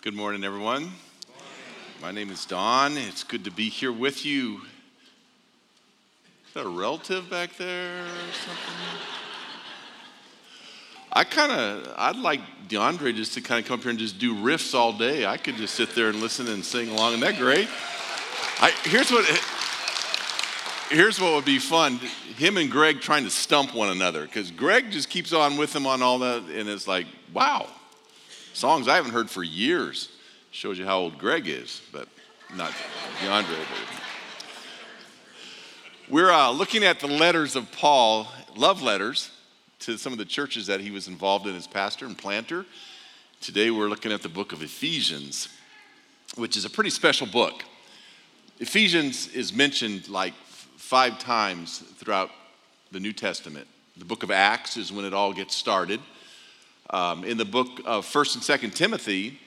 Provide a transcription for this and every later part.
Good morning, everyone. My name is Don. It's good to be here with you. Is that a relative back there or something? I kind of, I'd like DeAndre just to kind of come up here and just do riffs all day. I could just sit there and listen and sing along. Isn't that great? I, here's what, here's what would be fun him and Greg trying to stump one another because Greg just keeps on with him on all that, and it's like, wow, songs I haven't heard for years. Shows you how old Greg is, but not DeAndre. We're uh, looking at the letters of Paul, love letters, to some of the churches that he was involved in as pastor and planter. Today we're looking at the book of Ephesians, which is a pretty special book. Ephesians is mentioned like five times throughout the New Testament. The book of Acts is when it all gets started. Um, in the book of 1st and 2nd Timothy,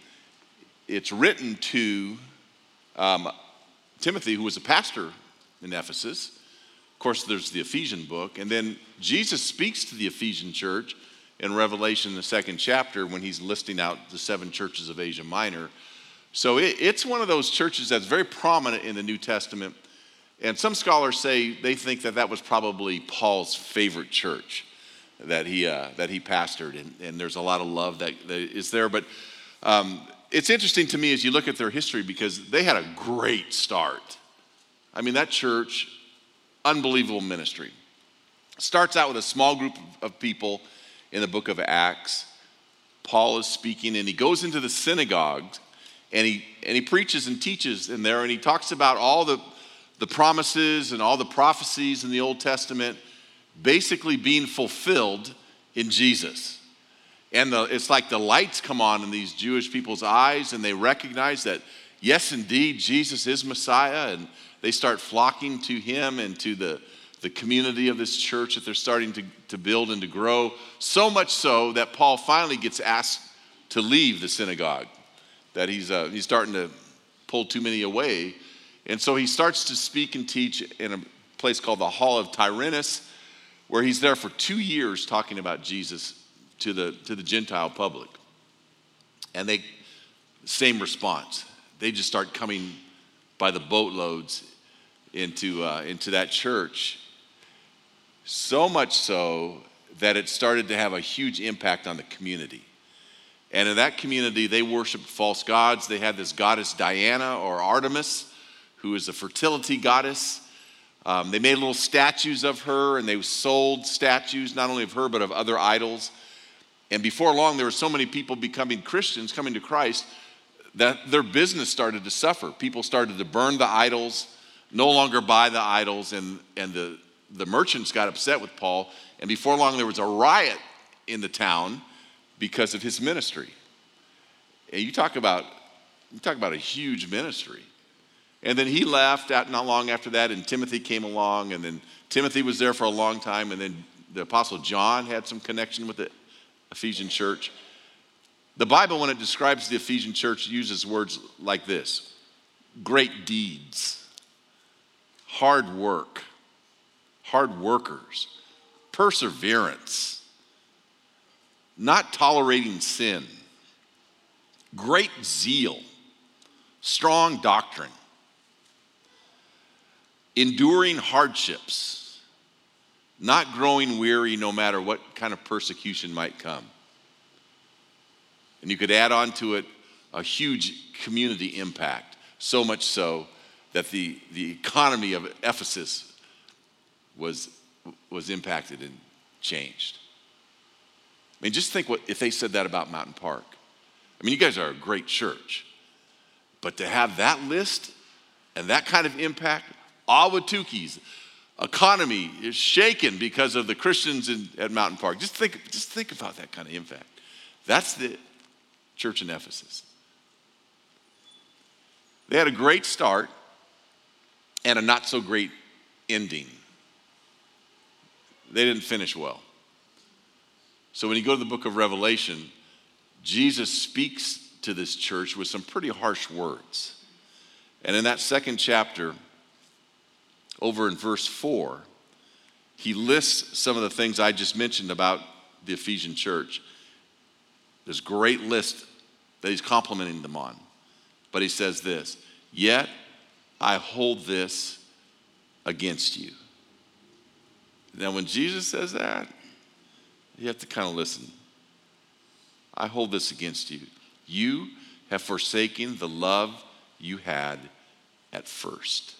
it's written to um, Timothy, who was a pastor in Ephesus. Of course, there's the Ephesian book. And then Jesus speaks to the Ephesian church in Revelation, the second chapter, when he's listing out the seven churches of Asia Minor. So it, it's one of those churches that's very prominent in the New Testament. And some scholars say they think that that was probably Paul's favorite church that he, uh, that he pastored. And, and, there's a lot of love that, that is there. But um, it's interesting to me as you look at their history because they had a great start. I mean, that church, unbelievable ministry. Starts out with a small group of people in the book of Acts. Paul is speaking and he goes into the synagogues and he, and he preaches and teaches in there and he talks about all the the promises and all the prophecies in the Old Testament basically being fulfilled in Jesus. And the, it's like the lights come on in these Jewish people's eyes, and they recognize that, yes, indeed, Jesus is Messiah, and they start flocking to him and to the, the community of this church that they're starting to, to build and to grow. So much so that Paul finally gets asked to leave the synagogue, that he's, uh, he's starting to pull too many away and so he starts to speak and teach in a place called the Hall of Tyrannus, where he's there for two years talking about Jesus to the, to the Gentile public. And they, same response. They just start coming by the boatloads into, uh, into that church. So much so that it started to have a huge impact on the community. And in that community, they worshiped false gods. They had this goddess Diana or Artemis who is a fertility goddess. Um, they made little statues of her and they sold statues not only of her but of other idols. And before long, there were so many people becoming Christians, coming to Christ, that their business started to suffer. People started to burn the idols, no longer buy the idols, and, and the, the merchants got upset with Paul. And before long, there was a riot in the town because of his ministry. And you talk about, you talk about a huge ministry. And then he left out not long after that, and Timothy came along, and then Timothy was there for a long time, and then the Apostle John had some connection with the Ephesian church. The Bible, when it describes the Ephesian church, uses words like this great deeds, hard work, hard workers, perseverance, not tolerating sin, great zeal, strong doctrine enduring hardships, not growing weary no matter what kind of persecution might come. And you could add on to it a huge community impact, so much so that the, the economy of Ephesus was, was impacted and changed. I mean, just think what if they said that about Mountain Park. I mean, you guys are a great church, but to have that list and that kind of impact, Ahwatukee's economy is shaken because of the Christians in, at Mountain Park. Just think, just think about that kind of impact. That's the church in Ephesus. They had a great start and a not so great ending. They didn't finish well. So when you go to the book of Revelation, Jesus speaks to this church with some pretty harsh words. And in that second chapter, over in verse 4, he lists some of the things I just mentioned about the Ephesian church. A great list that he's complimenting them on. But he says this Yet I hold this against you. Now, when Jesus says that, you have to kind of listen. I hold this against you. You have forsaken the love you had at first.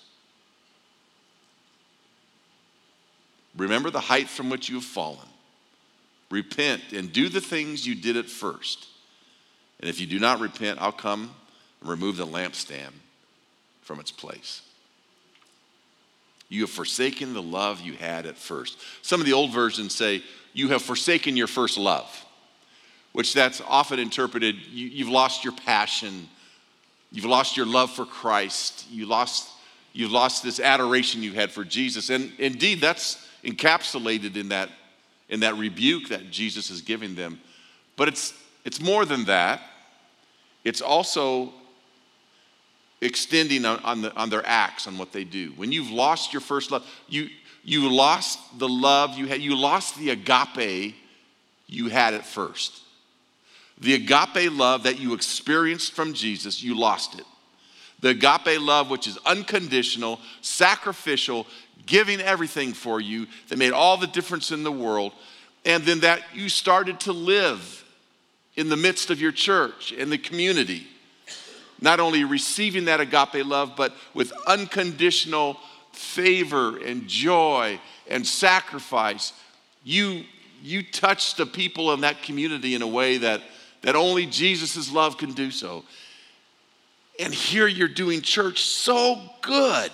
Remember the height from which you have fallen. Repent and do the things you did at first. And if you do not repent, I'll come and remove the lampstand from its place. You have forsaken the love you had at first. Some of the old versions say, You have forsaken your first love, which that's often interpreted, you, have lost your passion, you've lost your love for Christ, you lost, you've lost this adoration you had for Jesus. And indeed, that's encapsulated in that, in that rebuke that Jesus is giving them. But it's, it's more than that, it's also extending on, on, the, on their acts, on what they do. When you've lost your first love, you, you lost the love you had, you lost the agape you had at first. The agape love that you experienced from Jesus, you lost it. The agape love, which is unconditional, sacrificial, giving everything for you, that made all the difference in the world. And then that you started to live in the midst of your church, and the community not only receiving that agape love, but with unconditional favor and joy and sacrifice. You, you touch the people in that community in a way that, that only Jesus' love can do so. And here you're doing church so good.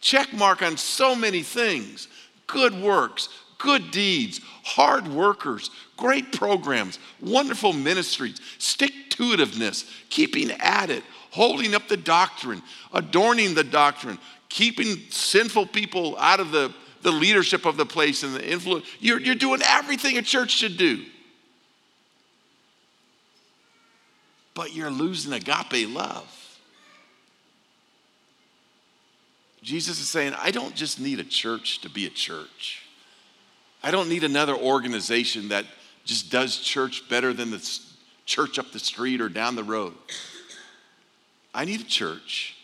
Check mark on so many things good works, good deeds, hard workers, great programs, wonderful ministries, stick to itiveness, keeping at it, holding up the doctrine, adorning the doctrine, keeping sinful people out of the, the leadership of the place and the influence. You're, you're doing everything a church should do. But you're losing agape love. Jesus is saying, I don't just need a church to be a church. I don't need another organization that just does church better than the church up the street or down the road. I need a church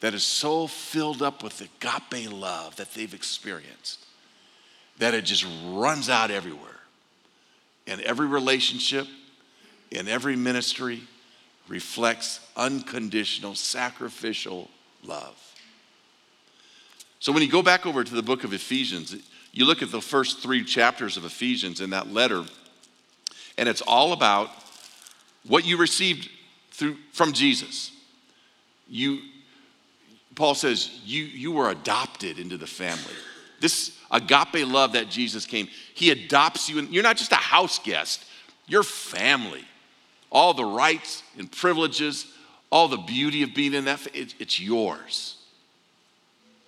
that is so filled up with agape love that they've experienced that it just runs out everywhere. And every relationship, in every ministry, reflects unconditional, sacrificial love. So when you go back over to the book of Ephesians, you look at the first three chapters of Ephesians in that letter, and it's all about what you received through, from Jesus. You, Paul says, you, you were adopted into the family. This agape love that Jesus came, he adopts you, and you're not just a house guest, you're family. All the rights and privileges, all the beauty of being in that, it, it's yours.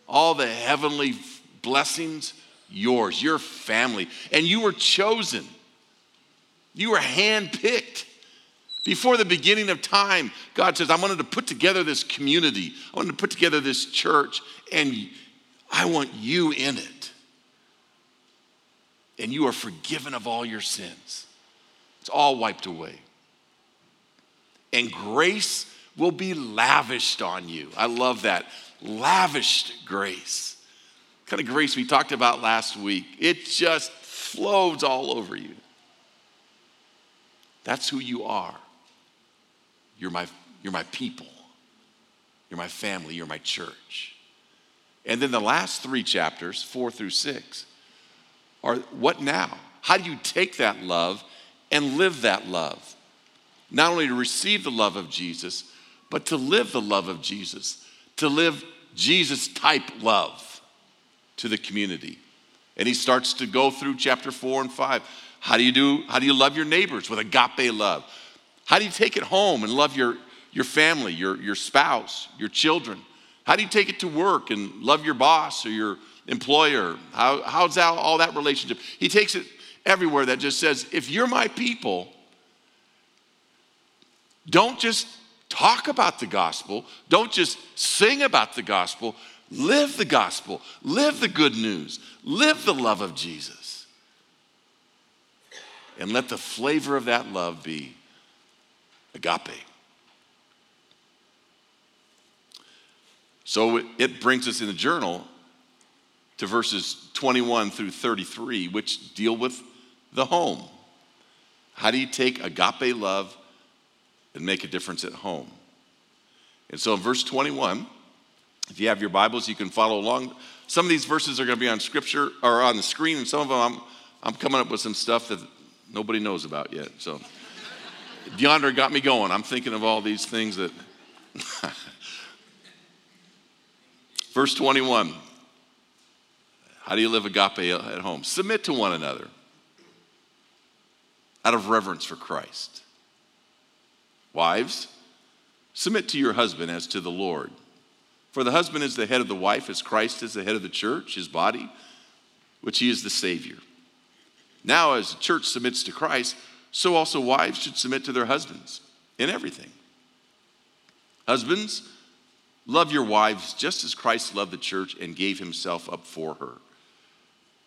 All the heavenly blessings, yours, your family. And you were chosen. You were handpicked. Before the beginning of time, God says, I wanted to put together this community. I wanted to put together this church, and I want you in it. And you are forgiven of all your sins. It's all wiped away. And grace will be lavished on you. I love that. Lavished grace. Kind of grace we talked about last week. It just flows all over you. That's who you are. You're my, you're my people. You're my family. You're my church. And then the last three chapters, four through six, are what now? How do you take that love and live that love? Not only to receive the love of Jesus, but to live the love of Jesus, to live Jesus type love to the community. And he starts to go through chapter four and five. How do you do? How do you love your neighbors with agape love? How do you take it home and love your, your family, your, your spouse, your children? How do you take it to work and love your boss or your employer? How, how's that, all that relationship? He takes it everywhere that just says, if you're my people, don't just talk about the gospel, don't just sing about the gospel, live the gospel, live the good news, live the love of Jesus. And let the flavor of that love be Agape. So it brings us in the journal to verses 21 through 33, which deal with the home. How do you take agape love and make a difference at home? And so in verse 21, if you have your Bibles, you can follow along. Some of these verses are going to be on scripture or on the screen, and some of them I'm, I'm coming up with some stuff that nobody knows about yet. So DeAndre got me going. I'm thinking of all these things that. Verse 21 How do you live agape at home? Submit to one another out of reverence for Christ. Wives, submit to your husband as to the Lord. For the husband is the head of the wife, as Christ is the head of the church, his body, which he is the Savior. Now, as the church submits to Christ, so also wives should submit to their husbands in everything. Husbands, love your wives just as Christ loved the church and gave himself up for her,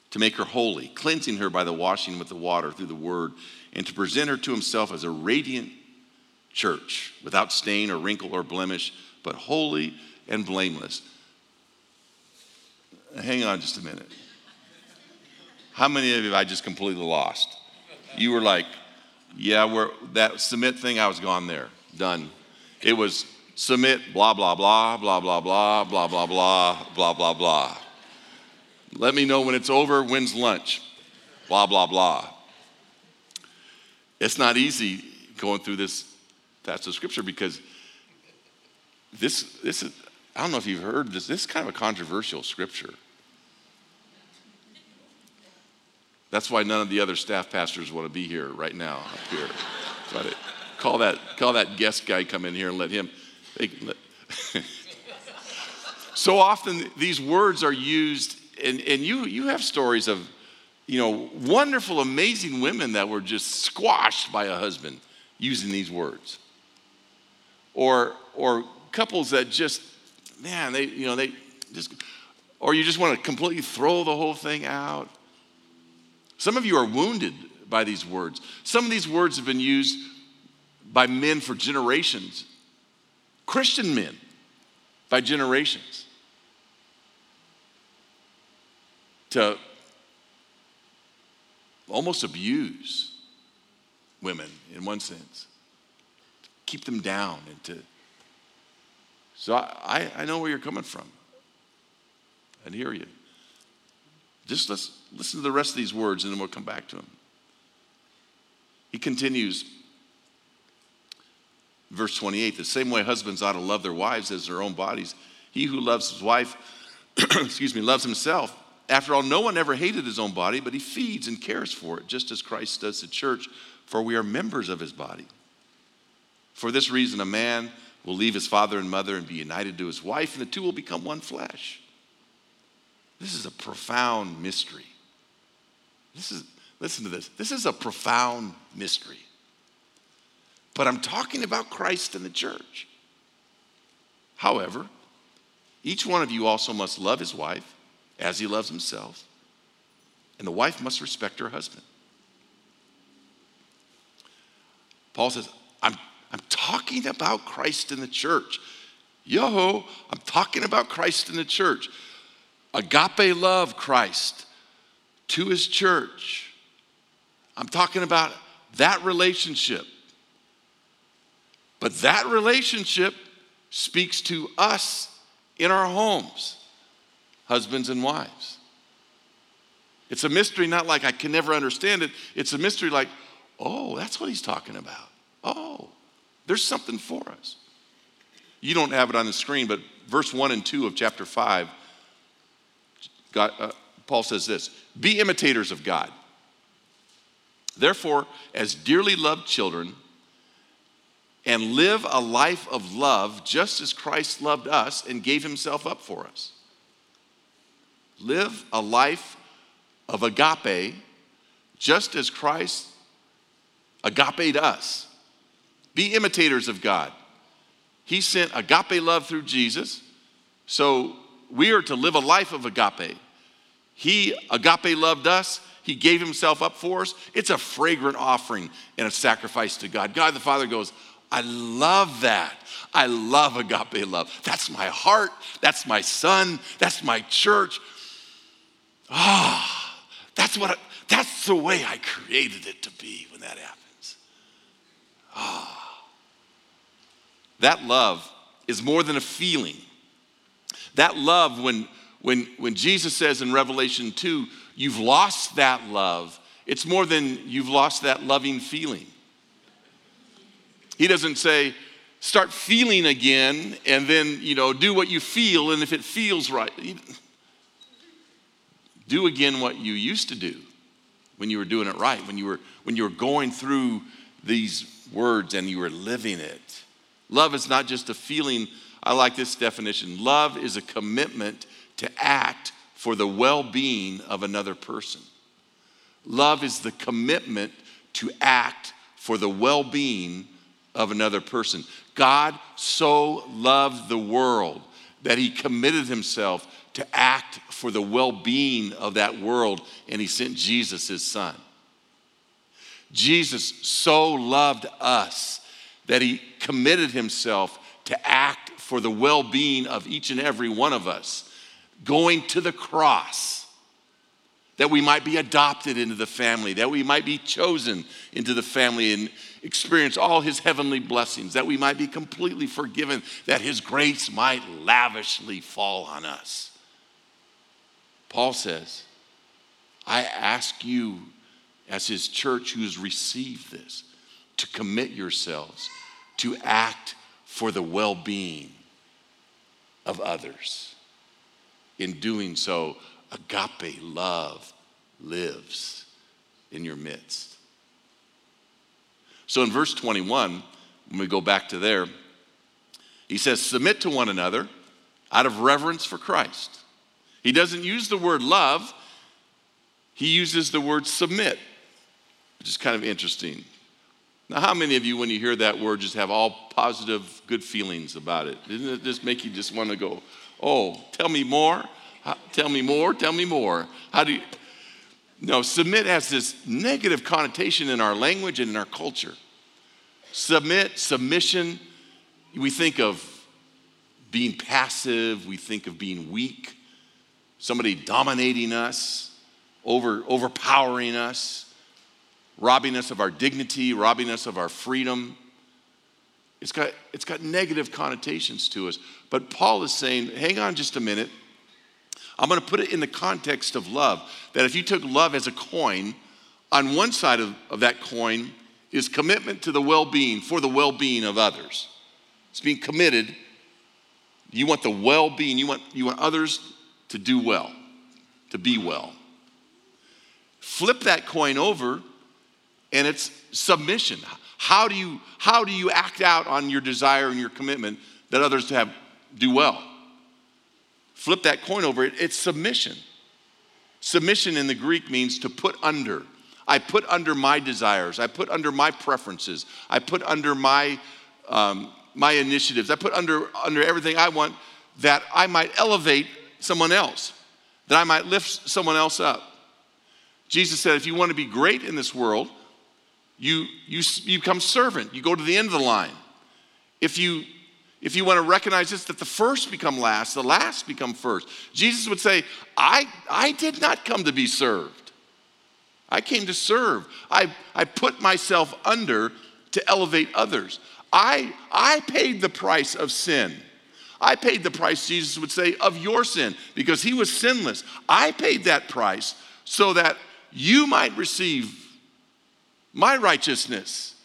to make her holy, cleansing her by the washing with the water through the word, and to present her to himself as a radiant church, without stain or wrinkle or blemish, but holy and blameless. Hang on just a minute. How many of you have I just completely lost? You were like, yeah, we're, that submit thing, I was gone there. Done. It was submit, blah, blah, blah, blah, blah, blah, blah, blah, blah, blah, blah, blah. Let me know when it's over. When's lunch? Blah, blah, blah. It's not easy going through this passage of scripture because this, this is, I don't know if you've heard this, this is kind of a controversial scripture. That's why none of the other staff pastors want to be here right now up here. But call that, call that guest guy come in here and let him. Let, so often these words are used, and, and you, you have stories of, you know, wonderful, amazing women that were just squashed by a husband using these words. Or, or couples that just, man, they, you know, they just, or you just want to completely throw the whole thing out. Some of you are wounded by these words. Some of these words have been used by men for generations, Christian men by generations, to almost abuse women in one sense, keep them down and to so I, I know where you're coming from. and hear you. Just let's listen to the rest of these words and then we'll come back to them. He continues, verse 28 the same way husbands ought to love their wives as their own bodies. He who loves his wife, excuse me, loves himself. After all, no one ever hated his own body, but he feeds and cares for it, just as Christ does the church, for we are members of his body. For this reason, a man will leave his father and mother and be united to his wife, and the two will become one flesh. This is a profound mystery. This is, listen to this. This is a profound mystery. But I'm talking about Christ and the church. However, each one of you also must love his wife as he loves himself, and the wife must respect her husband. Paul says, I'm, I'm talking about Christ in the church. Yo, I'm talking about Christ in the church agape love Christ to his church. I'm talking about that relationship. But that relationship speaks to us in our homes, husbands and wives. It's a mystery, not like I can never understand it. It's a mystery like, oh, that's what he's talking about. Oh, there's something for us. You don't have it on the screen, but verse 1 and 2 of chapter 5 God, uh, Paul says this Be imitators of God. Therefore, as dearly loved children, and live a life of love just as Christ loved us and gave himself up for us. Live a life of agape just as Christ agaped us. Be imitators of God. He sent agape love through Jesus, so we are to live a life of agape. He, agape, loved us. He gave himself up for us. It's a fragrant offering and a sacrifice to God. God the Father goes, I love that. I love agape love. That's my heart. That's my son. That's my church. Ah, oh, that's what. I, that's the way I created it to be when that happens. Ah, oh. That love is more than a feeling. That love, when when when Jesus says in Revelation two, you've lost that love. It's more than you've lost that loving feeling. He doesn't say, start feeling again and then, you know, do what you feel, and if it feels right, do again what you used to do when you were doing it right, when you were, when you were going through these words and you were living it. Love is not just a feeling. I like this definition. Love is a commitment to act for the well being of another person. Love is the commitment to act for the well being of another person. God so loved the world that he committed himself to act for the well being of that world, and he sent Jesus, his son. Jesus so loved us that he committed himself to act for the well being of each and every one of us, going to the cross that we might be adopted into the family, that we might be chosen into the family and experience all his heavenly blessings, that we might be completely forgiven, that his grace might lavishly fall on us. Paul says, I ask you, as his church who has received this, to commit yourselves to act for the well being of others. In doing so, agape love lives in your midst. So in verse 21, when we go back to there, he says, Submit to one another out of reverence for Christ. He doesn't use the word love, he uses the word submit, which is kind of interesting. Now, how many of you, when you hear that word, just have all positive, good feelings about it? Doesn't it just make you just want to go, oh, tell me more? Tell me more, tell me more. How do you? No, submit has this negative connotation in our language and in our culture. Submit, submission, we think of being passive, we think of being weak, somebody dominating us, over, overpowering us, robbing us of our dignity, robbing us of our freedom. It's got, it's got negative connotations to us. But Paul is saying, hang on just a minute. I'm going to put it in the context of love. That if you took love as a coin, on one side of, of that coin is commitment to the well being, for the well being of others. It's being committed. You want the well being, you want, you want others to do well, to be well. Flip that coin over, and it's submission. How do you, how do you act out on your desire and your commitment that others have, do well? flip that coin over, it, it's submission. Submission in the Greek means to put under. I put under my desires. I put under my preferences. I put under my, um, my initiatives. I put under, under everything I want that I might elevate someone else, that I might lift someone else up. Jesus said, if you want to be great in this world, you, you, you become servant. You go to the end of the line. If you if you want to recognize this, that the first become last, the last become first. Jesus would say, I, I did not come to be served. I came to serve. I, I put myself under to elevate others. I, I paid the price of sin. I paid the price, Jesus would say, of your sin because he was sinless. I paid that price so that you might receive my righteousness.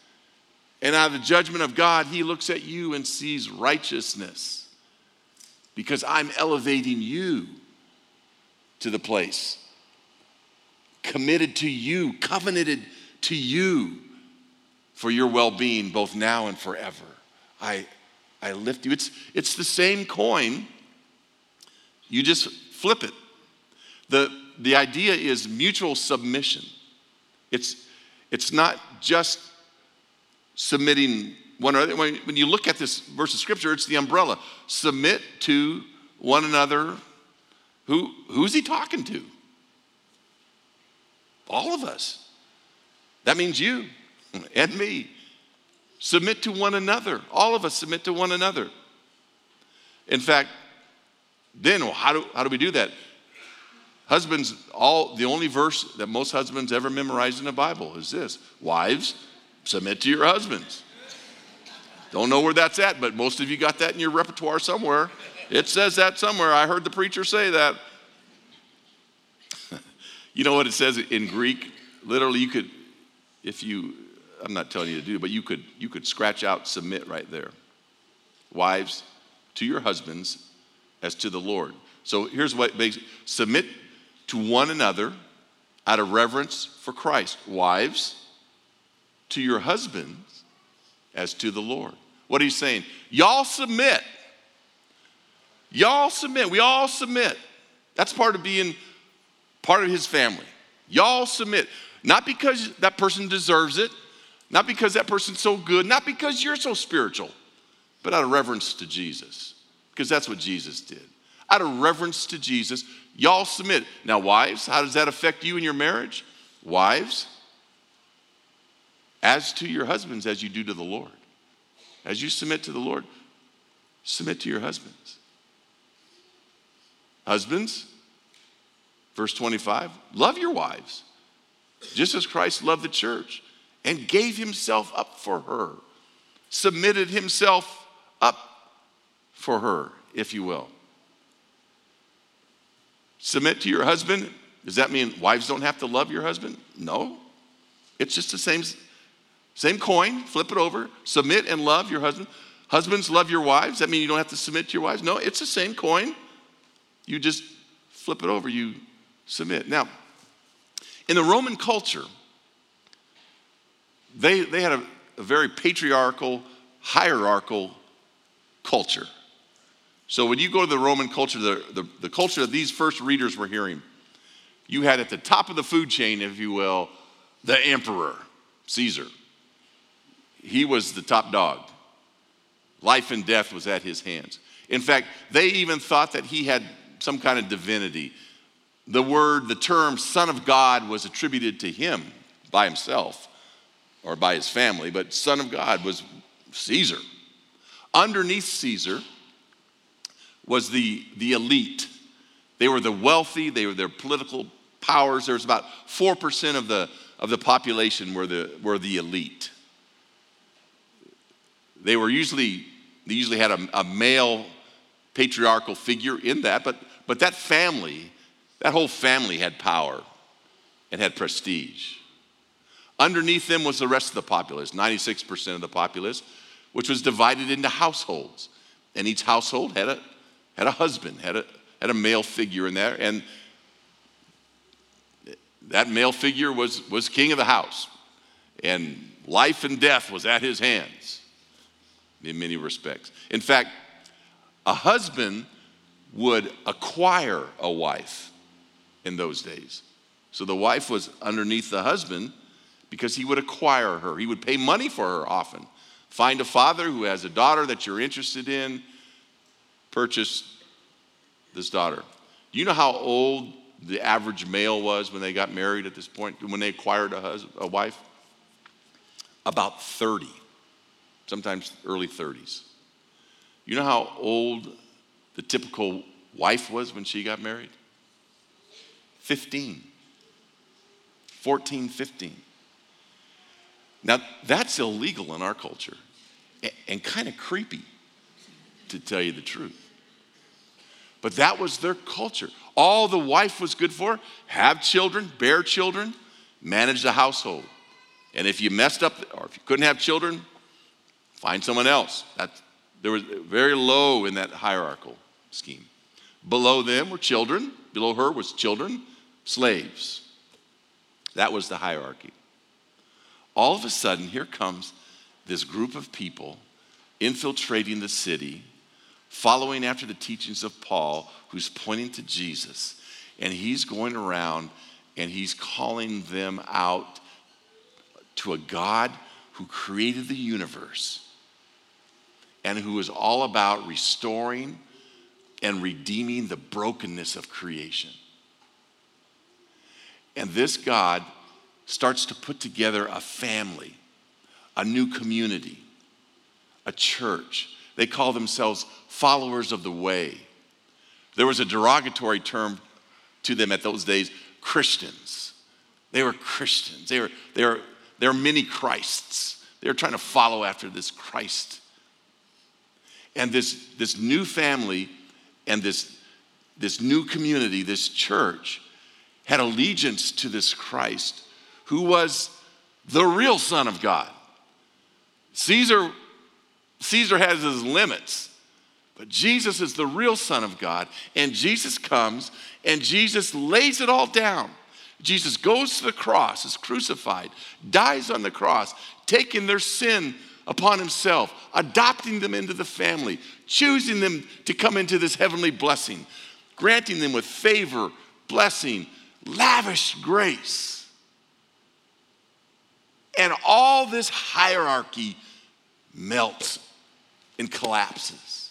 And out of the judgment of God, he looks at you and sees righteousness because I'm elevating you to the place. Committed to you, covenanted to you for your well being, both now and forever. I, I lift you. It's, it's the same coin, you just flip it. The, the idea is mutual submission. It's, it's not just submitting one another. When you look at this verse of scripture, it's the umbrella. Submit to one another. Who, who's he talking to? All of us. That means you and me. Submit to one another. All of us submit to one another. In fact, then well, how, do, how do we do that? Husbands, all the only verse that most husbands ever memorize in the Bible is this Wives, submit to your husbands. Don't know where that's at, but most of you got that in your repertoire somewhere. It says that somewhere. I heard the preacher say that. you know what it says in Greek? Literally, you could, if you, I'm not telling you to do, but you could, you could scratch out submit right there. Wives, to your husbands as to the Lord. So here's what submit to one another out of reverence for Christ. Wives, to your husbands as to the Lord. What are you saying, y'all submit. Y'all submit. We all submit. That's part of being part of his family. Y'all submit. Not because that person deserves it, not because that person's so good, not because you're so spiritual, but out of reverence to Jesus. Because that's what Jesus did. Out of reverence to Jesus, y'all submit. Now, wives, how does that affect you in your marriage? Wives, as to your husbands as you do to the Lord. As you submit to the Lord, submit to your husbands. Husbands, verse 25, love your wives, just as Christ loved the church and gave himself up for her, submitted himself up for her, if you will. Submit to your husband. Does that mean wives don't have to love your husband? No. It's just the same same coin, flip it over. Submit and love your husband. Husbands, love your wives. That means you don't have to submit to your wives? No, it's the same coin. You just flip it over, you submit. Now, in the Roman culture, they, they had a, a very patriarchal, hierarchical culture. So when you go to the Roman culture, the, the, the culture that these first readers were hearing, you had at the top of the food chain, if you will, the emperor, Caesar. He was the top dog. Life and death was at his hands. In fact, they even thought that he had some kind of divinity. The word, the term Son of God was attributed to him by himself or by his family, but Son of God was Caesar. Underneath Caesar was the, the elite. They were the wealthy, they were their political powers. There was about 4% of the, of the population were the, were the elite. They were usually, they usually had a, a male patriarchal figure in that, but, but that family, that whole family had power and had prestige. Underneath them was the rest of the populace, 96% of the populace, which was divided into households. And each household had a, had a husband, had a, had a male figure in there. And that male figure was, was king of the house. And life and death was at his hands in many respects. In fact, a husband would acquire a wife in those days. So the wife was underneath the husband because he would acquire her. He would pay money for her often. Find a father who has a daughter that you're interested in, purchase this daughter. Do you know how old the average male was when they got married at this point, when they acquired a, husband, a wife? About 30 sometimes early 30s. You know how old the typical wife was when she got married? 15. 14, 15. Now, that's illegal in our culture and, and kind of creepy, to tell you the truth. But that was their culture. All the wife was good for have children, bear children, manage the household. And if you messed up or if you couldn't have children, Find someone else. That, there was very low in that hierarchical scheme. Below them were children. Below her was children, slaves. That was the hierarchy. All of a sudden, here comes this group of people infiltrating the city, following after the teachings of Paul, who's pointing to Jesus. And he's going around and he's calling them out to a God who created the universe and who is all about restoring and redeeming the brokenness of creation. And this God starts to put together a family, a new community. a church. They call themselves followers of the way. There was a derogatory term to them at those days Christians. They were Christians. They were, they were, they were mini Christs. They were trying to follow after this Christ. And this, this new family and this, this new community, this church, had allegiance to this Christ who was the real Son of God. Caesar, Caesar has his limits, but Jesus is the real Son of God. And Jesus comes and Jesus lays it all down. Jesus goes to the cross, is crucified, dies on the cross, taking their sin upon himself, adopting them into the family, choosing them to come into this heavenly blessing, granting them with favor, blessing, lavish grace. And all this hierarchy melts and collapses.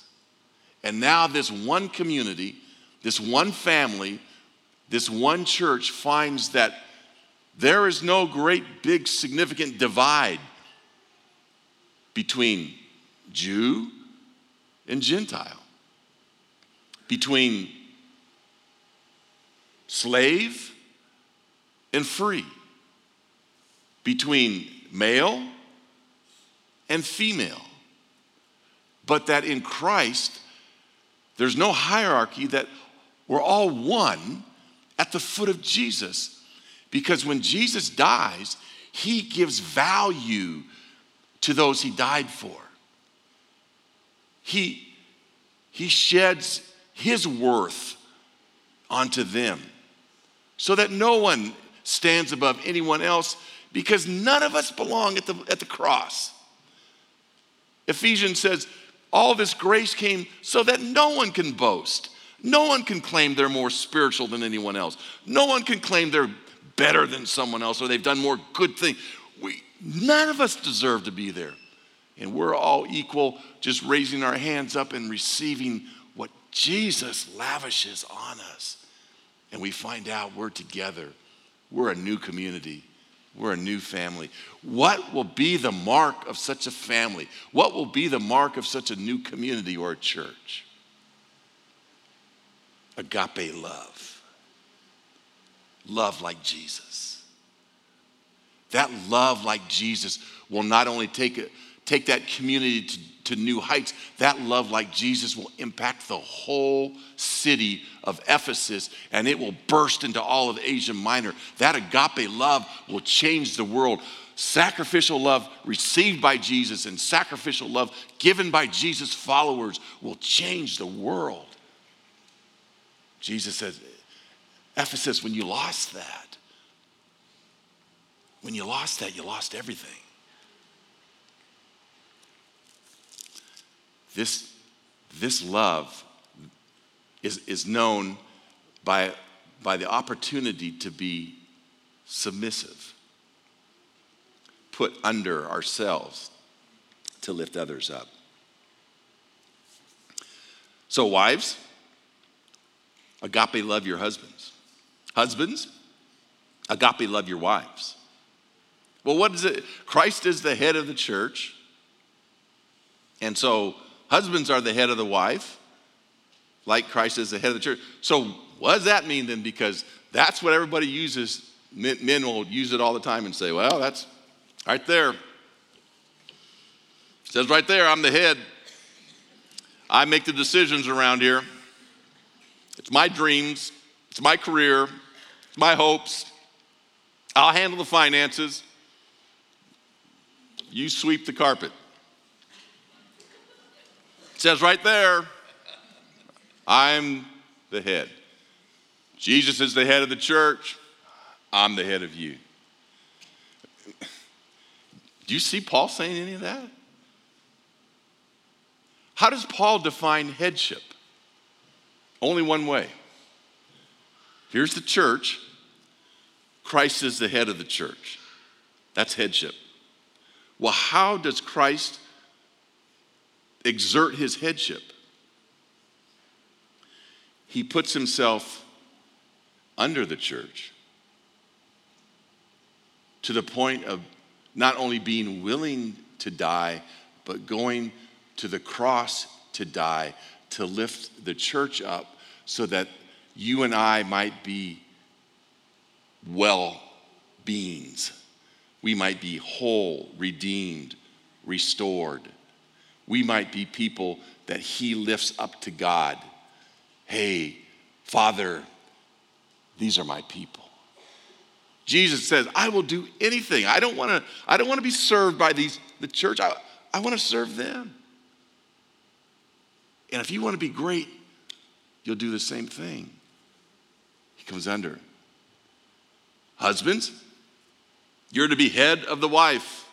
And now, this one community, this one family, this one church finds that there is no great, big, significant divide between Jew and Gentile, between slave and free, between male and female. But that in Christ, there's no hierarchy, that we're all one at the foot of Jesus. Because when Jesus dies, he gives value to those he died for. He, he sheds his worth onto them so that no one stands above anyone else because none of us belong at the, at the cross. Ephesians says, all this grace came so that no one can boast. No one can claim they're more spiritual than anyone else. No one can claim they're better than someone else or they've done more good things. We, none of us deserve to be there. And we're all equal, just raising our hands up and receiving what Jesus lavishes on us. And we find out we're together. We're a new community. We're a new family. What will be the mark of such a family? What will be the mark of such a new community or a church? Agape love. Love like Jesus. That love like Jesus will not only take, it, take that community to, to new heights, that love like Jesus will impact the whole city of Ephesus and it will burst into all of Asia Minor. That agape love will change the world. Sacrificial love received by Jesus and sacrificial love given by Jesus' followers will change the world. Jesus says, Ephesus, when you lost that, when you lost that, you lost everything. This, this love is, is known by, by the opportunity to be submissive, put under ourselves to lift others up. So, wives, agape love your husbands. Husbands, agape love your wives. Well, what is it? Christ is the head of the church. And so, husbands are the head of the wife like Christ is the head of the church. So, what does that mean then? Because that's what everybody uses. Men will use it all the time and say, well, that's right there. It says right there, I'm the head. I make the decisions around here. It's my dreams, it's my career, it's my hopes. I'll handle the finances. You sweep the carpet. It says right there, I'm the head. Jesus is the head of the church. I'm the head of you. Do you see Paul saying any of that? How does Paul define headship? Only one way. Here's the church. Christ is the head of the church. That's headship. Well, how does Christ exert his headship? he puts himself under the church to the point of not only being willing to die, but going to the cross to die, to lift the church up so that you and I might be well beings. We might be whole, redeemed, restored. We might be people that He lifts up to God. Hey, Father, these are my people. Jesus says, I will do anything. I don't want to, I don't want to be served by these, the church. I, I want to serve them. And if you want to be great, you'll do the same thing. He comes under. Husbands, you're to be head of the wife.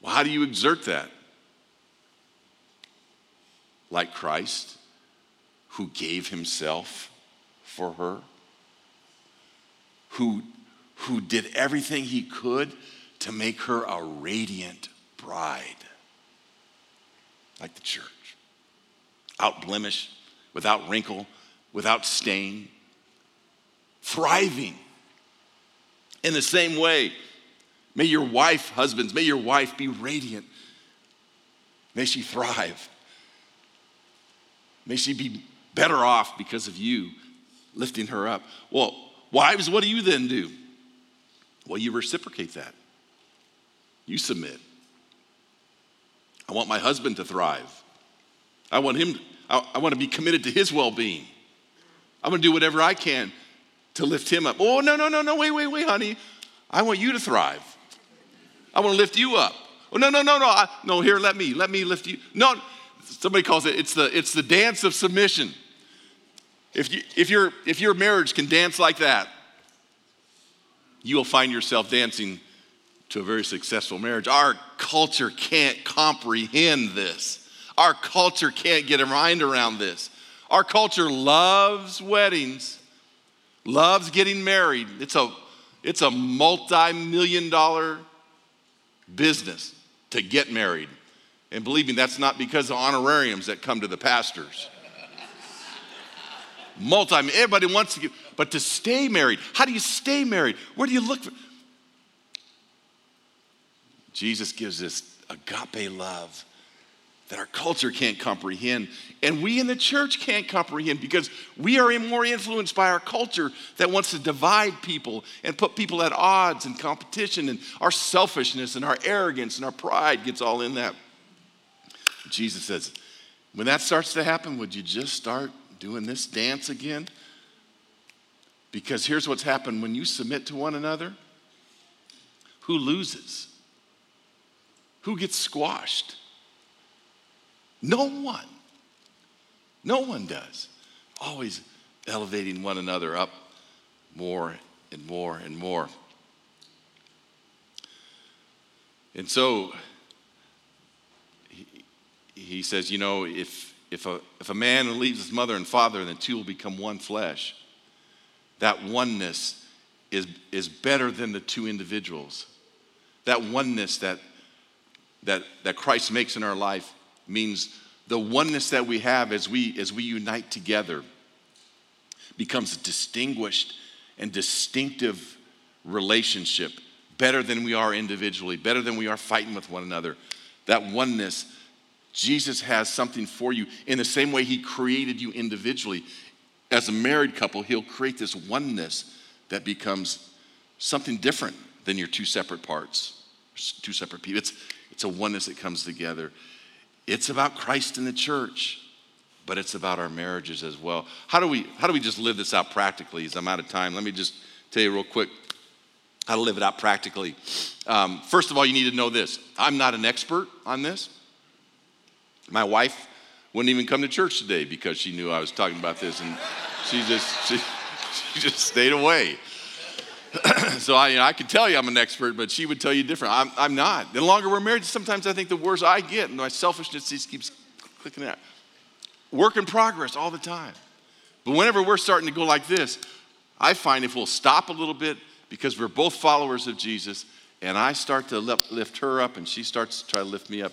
Well, how do you exert that? Like Christ, who gave himself for her, who, who did everything he could to make her a radiant bride, like the church, out blemish, without wrinkle, without stain, thriving. In the same way, May your wife, husbands, may your wife be radiant. May she thrive. May she be better off because of you lifting her up. Well, wives, what do you then do? Well, you reciprocate that. You submit. I want my husband to thrive. I want him, I, I want to be committed to his well being. I'm going to do whatever I can to lift him up. Oh, no, no, no, no, wait, wait, wait, honey. I want you to thrive. I want to lift you up. Oh, no, no, no, no. I, no, here, let me, let me lift you. No, somebody calls it, it's the, it's the dance of submission. If, you, if, your, if your marriage can dance like that, you will find yourself dancing to a very successful marriage. Our culture can't comprehend this. Our culture can't get a mind around this. Our culture loves weddings, loves getting married. It's a, it's a multi million dollar business to get married. And believe me, that's not because of honorariums that come to the pastors. Multi, everybody wants to get, but to stay married, how do you stay married? Where do you look for? Jesus gives this agape love that our culture can't comprehend. And we in the church can't comprehend because we are more influenced by our culture that wants to divide people and put people at odds and competition. And our selfishness and our arrogance and our pride gets all in that. Jesus says, when that starts to happen, would you just start doing this dance again? Because here's what's happened when you submit to one another who loses? Who gets squashed? No one. No one does. Always elevating one another up more and more and more. And so he says, you know, if, if, a, if a man leaves his mother and father, then two will become one flesh. That oneness is, is better than the two individuals. That oneness that, that, that Christ makes in our life means the oneness that we have as we as we unite together becomes a distinguished and distinctive relationship better than we are individually better than we are fighting with one another that oneness jesus has something for you in the same way he created you individually as a married couple he'll create this oneness that becomes something different than your two separate parts two separate people it's, it's a oneness that comes together it's about Christ and the church, but it's about our marriages as well. How do we, how do we just live this out practically? As I'm out of time, let me just tell you real quick how to live it out practically. Um, first of all, you need to know this I'm not an expert on this. My wife wouldn't even come to church today because she knew I was talking about this, and she just, she, she just stayed away. so I, you know, I could tell you I'm an expert, but she would tell you different. I'm, I'm not. The longer we're married, sometimes I think the worse I get, and my selfishness just keeps clicking out. Work in progress all the time. But whenever we're starting to go like this, I find if we'll stop a little bit because we're both followers of Jesus, and I start to lift her up and she starts to try to lift me up,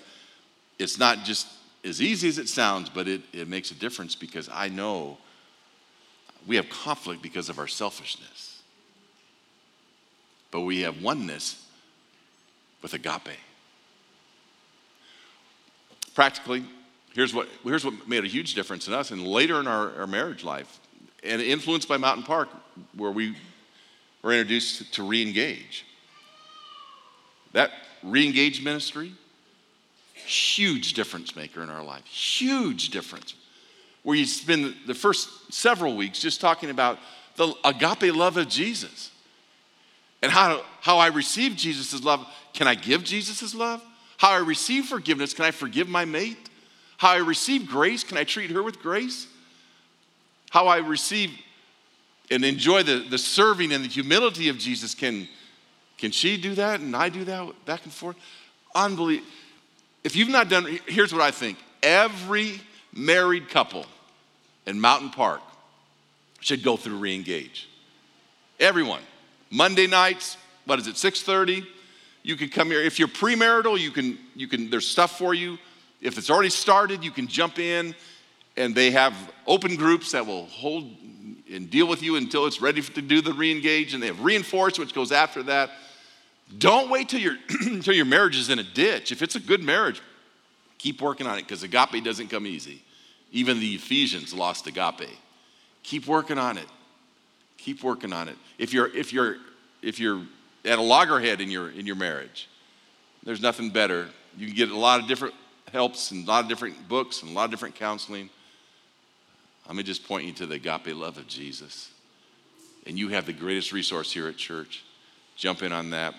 it's not just as easy as it sounds, but it, it makes a difference because I know we have conflict because of our selfishness but we have oneness with agape. Practically, here's what, here's what made a huge difference in us and later in our, our marriage life, and influenced by Mountain Park, where we were introduced to re engage. That re engage ministry, huge difference maker in our life, huge difference. Where you spend the first several weeks just talking about the agape love of Jesus and how, how I receive Jesus' love. Can I give Jesus' love? How I receive forgiveness, can I forgive my mate? How I receive grace, can I treat her with grace? How I receive and enjoy the, the serving and the humility of Jesus, can, can she do that and I do that back and forth? Unbelievable. If you've not done, here's what I think every married couple in Mountain Park should go through re-engage. Everyone. Monday nights, what is it, 6:30? You can come here. If you're premarital, you can, you can, there's stuff for you. If it's already started, you can jump in and they have open groups that will hold and deal with you until it's ready to do the re-engage and they have reinforce which goes after that don't wait till your until your marriage is in a ditch if it's a good marriage keep working on it because agape doesn't come easy even the ephesians lost agape keep working on it keep working on it if you're if you're if you're at a loggerhead in your in your marriage. There's nothing better. You can get a lot of different helps and a lot of different books and a lot of different counseling. Let me just point you to the agape love of Jesus. And you have the greatest resource here at church. Jump in on that.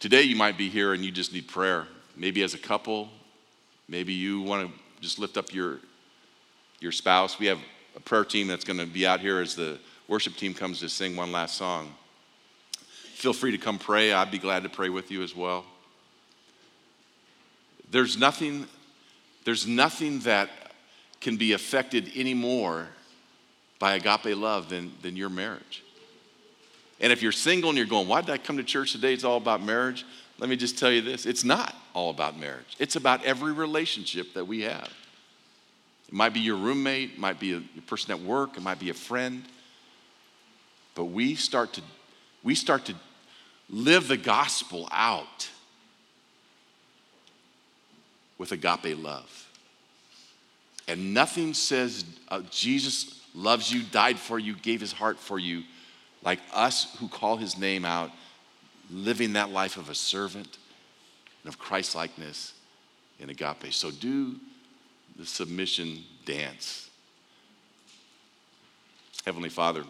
Today you might be here and you just need prayer. Maybe as a couple, maybe you want to just lift up your your spouse. We have a prayer team that's going to be out here as the worship team comes to sing one last song. Feel free to come pray. I'd be glad to pray with you as well. There's nothing, there's nothing that can be affected anymore by agape love than, than your marriage. And if you're single and you're going, why did I come to church today? It's all about marriage. Let me just tell you this it's not all about marriage, it's about every relationship that we have. It might be your roommate, it might be a, person at work, it might be a friend. But we start to, we start to live the gospel out with agape love. And nothing says uh, Jesus loves you, died for you, gave his heart for you, like us who call his name out, living that life of a servant and of Christ likeness in agape. So do the submission dance. Heavenly Father,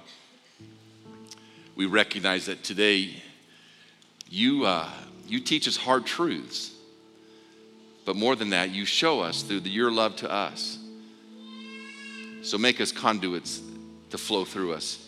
we recognize that today you, uh, you teach us hard truths. But more than that, you show us through the, your love to us. So make us conduits to flow through us.